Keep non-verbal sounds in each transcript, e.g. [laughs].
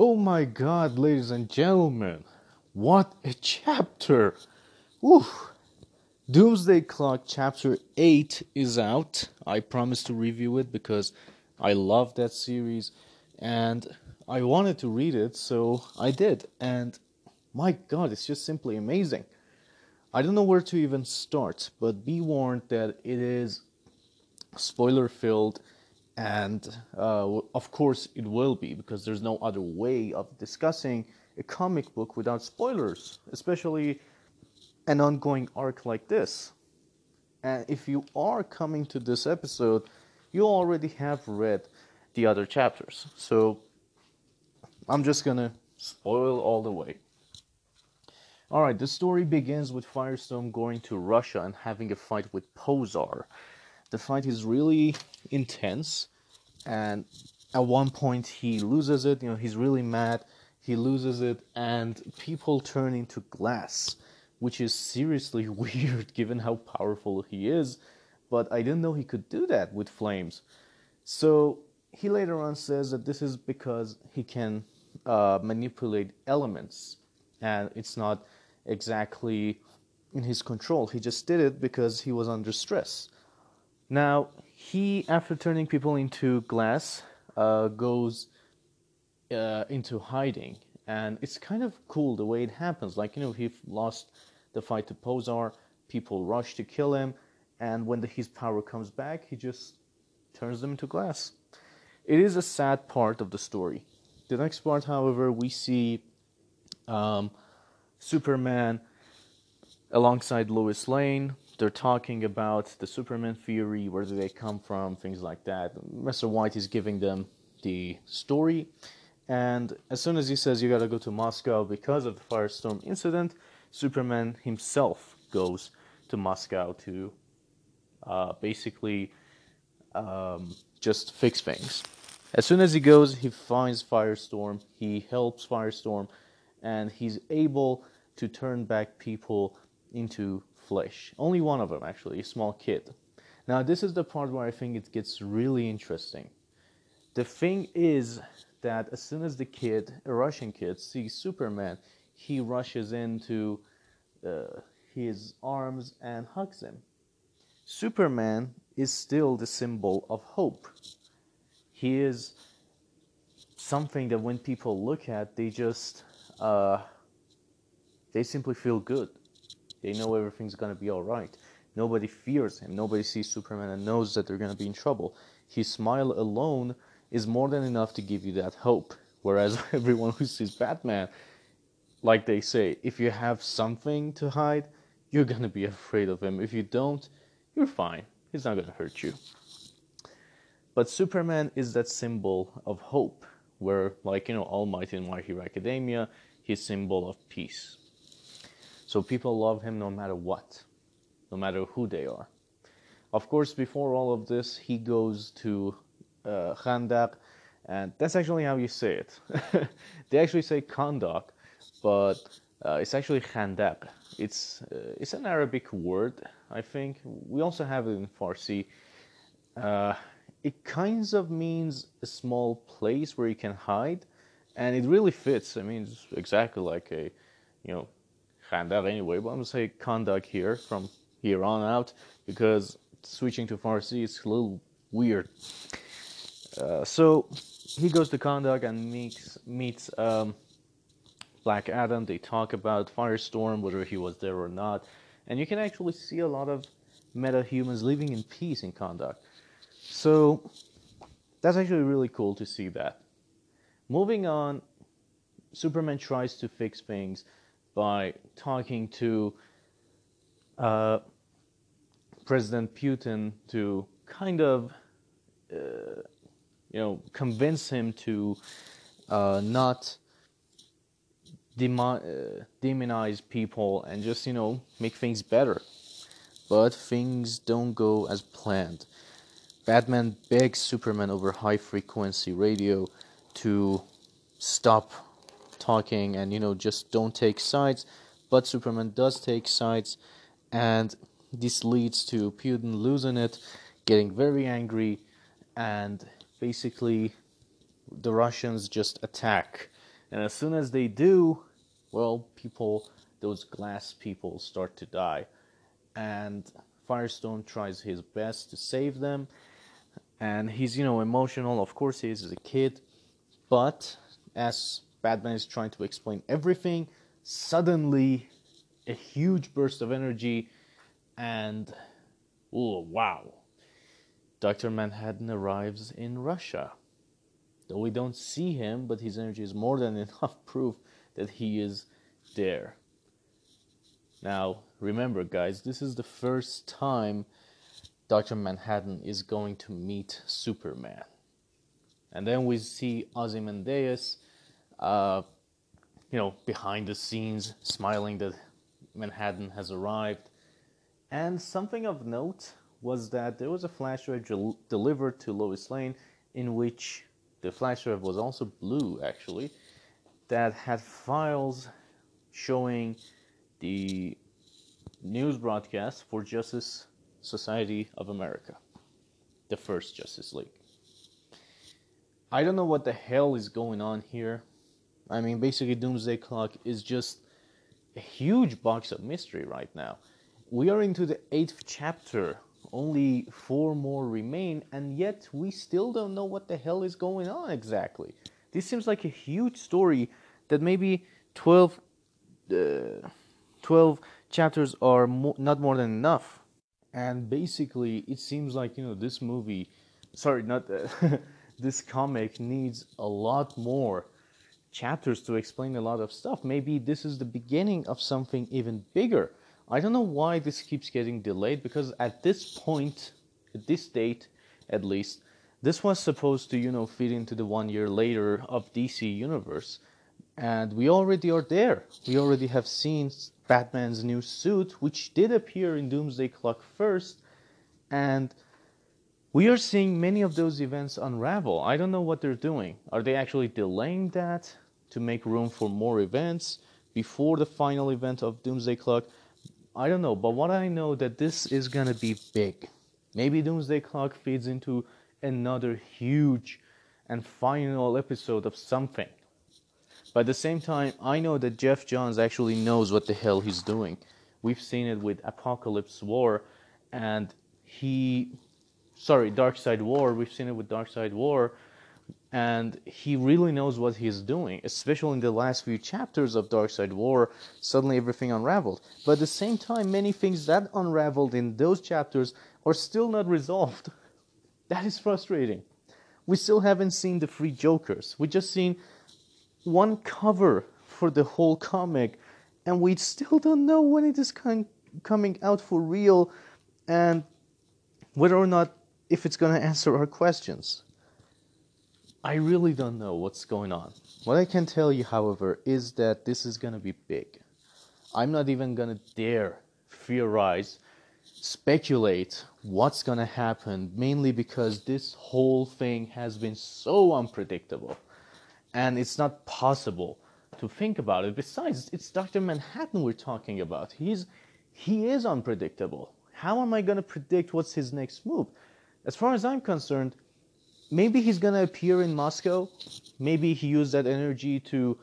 Oh my god, ladies and gentlemen, what a chapter! Oof. Doomsday Clock Chapter 8 is out. I promised to review it because I love that series and I wanted to read it, so I did. And my god, it's just simply amazing. I don't know where to even start, but be warned that it is spoiler filled and uh, of course it will be because there's no other way of discussing a comic book without spoilers especially an ongoing arc like this. And if you are coming to this episode you already have read the other chapters. So i'm just gonna spoil all the way. All right the story begins with firestorm going to russia and having a fight with Pozhar the fight is really intense and at one point he loses it you know he's really mad he loses it and people turn into glass which is seriously [laughs] weird given how powerful he is but i didn't know he could do that with flames. So he later on says that this is because he can uh, manipulate elements and it's not exactly in his control. He just did it because he was under stress now, he, after turning people into glass, uh, goes uh, into hiding. And it's kind of cool the way it happens. Like, you know, he lost the fight to Pozhar, people rush to kill him, and when the, his power comes back, he just turns them into glass. It is a sad part of the story. The next part, however, we see um, Superman alongside Lois Lane they're talking about the Superman theory, where do they come from, things like that. Mr. White is giving them the story, and as soon as he says you gotta go to Moscow because of the Firestorm incident, Superman himself goes to Moscow to uh, basically um, just fix things. As soon as he goes, he finds Firestorm, he helps Firestorm, and he's able to turn back people into flesh. Only one of them, actually, a small kid. Now, this is the part where I think it gets really interesting. The thing is that as soon as the kid, a Russian kid, sees Superman, he rushes into uh, his arms and hugs him. Superman is still the symbol of hope. He is something that when people look at, they just uh, they simply feel good. They know everything's gonna be alright. Nobody fears him. Nobody sees Superman and knows that they're gonna be in trouble. His smile alone is more than enough to give you that hope. Whereas [laughs] everyone who sees Batman, like they say, if you have something to hide, you're gonna be afraid of him. If you don't, you're fine. He's not gonna hurt you. But Superman is that symbol of hope, where, like, you know, Almighty Might in My Hero Academia, he's symbol of peace. So people love him no matter what, no matter who they are. Of course, before all of this, he goes to uh, Khandak, and that's actually how you say it. [laughs] they actually say Kahndaq, but uh, it's actually Khandak. It's uh, it's an Arabic word, I think. We also have it in Farsi. Uh, it kind of means a small place where you can hide, and it really fits. I mean, it's exactly like a, you know, Khandak anyway, but I'm gonna say Kahndaq here from here on out because switching to Farsi is a little weird. Uh, so he goes to Kahndaq and meets meets um, Black Adam. They talk about Firestorm, whether he was there or not, and you can actually see a lot of meta humans living in peace in Kahndaq. So that's actually really cool to see that. Moving on, Superman tries to fix things by talking to uh, President Putin to kind of, uh, you know, convince him to uh, not demo- uh, demonize people and just, you know, make things better. But things don't go as planned. Batman begs Superman over high frequency radio to stop talking and you know just don't take sides but superman does take sides and this leads to putin losing it getting very angry and basically the russians just attack And as soon as they do, well, people, those glass people start to die. And Firestorm tries his best to save them. And he's, you know, emotional. Of course, he is a kid. But as Batman is trying to explain everything, suddenly a huge burst of energy and oh wow. Dr manhattan arrives in russia. Though we don't see him but his energy is more than [laughs] enough proof that he is there. Now remember guys this is the first time dr manhattan is going to meet superman. And then we see ozymandias uh, you know, behind the scenes, smiling that Manhattan has arrived. And something of note was that there was a flash drive del- delivered to Lois Lane in which the flash drive was also blue, actually, that had files showing the news broadcast for Justice Society of America, the first Justice League. I don't know what the hell is going on here. I mean, basically, Doomsday Clock is just a huge box of mystery right now. We are into the eighth chapter. Only four more remain, and yet we still don't know what the hell is going on exactly. This seems like a huge story that maybe 12, uh, 12 chapters are mo- not more than enough. And basically, it seems like, you know, this movie, sorry, not uh, [laughs] this comic needs a lot more chapters to explain a lot of stuff. Maybe this is the beginning of something even bigger. I don't know why this keeps getting delayed because at this point, at this date at least, this was supposed to, you know, fit into the one year later of DC Universe. And we already are there. We already have seen Batman's new suit, which did appear in Doomsday Clock first. And we are seeing many of those events unravel. I don't know what they're doing. Are they actually delaying that to make room for more events before the final event of Doomsday Clock? I don't know, but what I know that this is gonna be big. Maybe Doomsday Clock feeds into another huge and final episode of something. But at the same time, I know that Geoff Johns actually knows what the hell he's doing. We've seen it with Apocalypse War, and he sorry, Darkseid War. We've seen it with Darkseid War, and he really knows what he's doing. Especially in the last few chapters of Darkseid War, suddenly everything unraveled. But at the same time, many things that unraveled in those chapters are still not resolved. [laughs] That is frustrating. We still haven't seen the three Jokers. We just seen one cover for the whole comic, and we still don't know when it is coming out for real, and whether or not if it's going [laughs] to answer our questions. I really don't know what's going on. What I can tell you, however, is that this is going to be big. I'm not even going to dare theorize, speculate what's going to happen, mainly because this whole thing has been so unpredictable. And it's not possible to think about it. Besides, it's Dr. Manhattan we're talking about. He's, he is unpredictable. How am I going to predict what's his next move? as far as I'm concerned, maybe he's gonna appear in Moscow. Maybe he used that energy to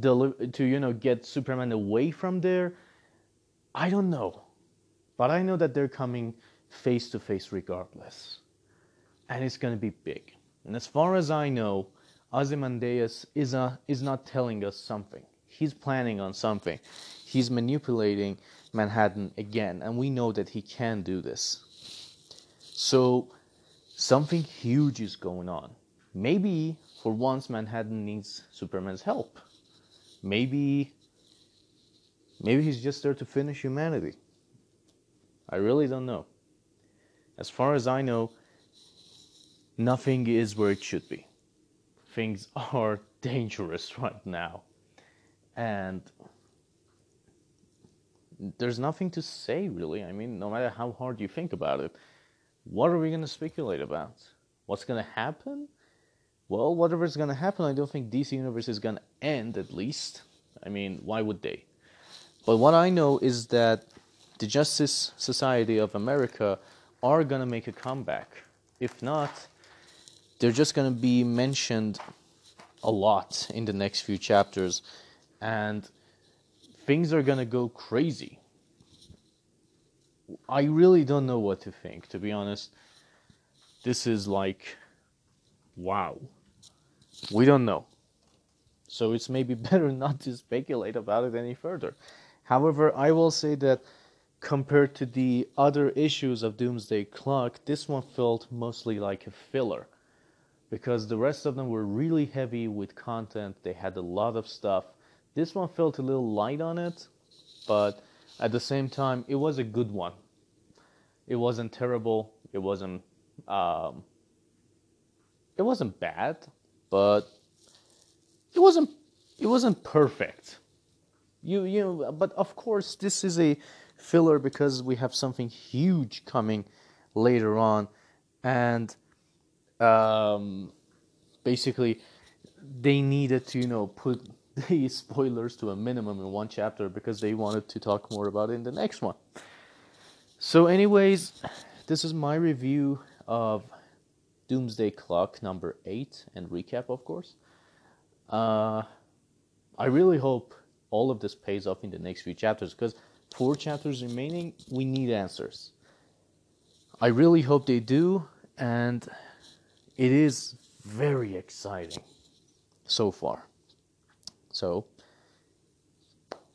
deliver to you know get Superman away from there. I don't know, but I know that they're coming face to face regardless, and it's gonna be big. And as far as I know, Ozymandias is a, is not telling us something. He's planning on something. He's manipulating Manhattan again, and we know that he can do this. So something huge is going on. Maybe for once Manhattan needs Superman's help. Maybe maybe he's just there to finish humanity. I really don't know. As far as I know, nothing is where it should be. Things [laughs] are dangerous right now. And there's nothing to say really. I mean, no matter how hard you think about it, what are we going to speculate about? What's going to happen? Well, whatever's going to happen, I don't think DC Universe is going to end, at least. I mean, why would they? But what I know is that the Justice Society of America are going to make a comeback. If not, they're just going to be mentioned a lot in the next few chapters, and things are gonna go crazy. I really don't know what to think, to be honest. This is like, wow. We don't know. So it's maybe [laughs] better not to speculate about it any further. However, I will say that compared to the other issues of Doomsday Clock, this one felt mostly like a filler because the rest of them were really heavy with content. They had a lot of stuff. This one felt a little light on it, but at the same time, it was a good one. It wasn't terrible. It wasn't. Um, it wasn't bad, but it wasn't. It wasn't perfect. You you. But of course, this is a filler because we have something huge coming later on, and um, basically they needed to you know put [laughs] the spoilers to a minimum in one chapter because they wanted to talk more about it in the next one. So, anyways, this is my review of Doomsday Clock number eight and recap, of course. Uh, I really hope all of this pays off in the next few chapters because four chapters remaining, we need answers. I really hope they do, and it is very exciting so far. So,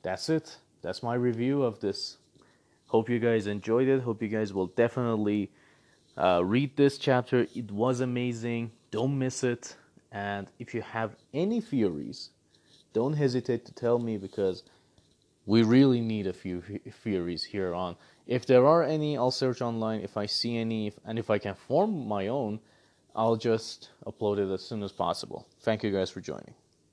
that's it. That's my review of this. Hope you guys enjoyed it. Hope you guys will definitely uh, read this chapter. It was amazing. Don't miss it. And if you have any theories, don't hesitate to tell me because we really need a few theories here on. If there are any, I'll search online. If I see any, and if I can form my own, I'll just upload it as soon as possible. Thank you guys for joining.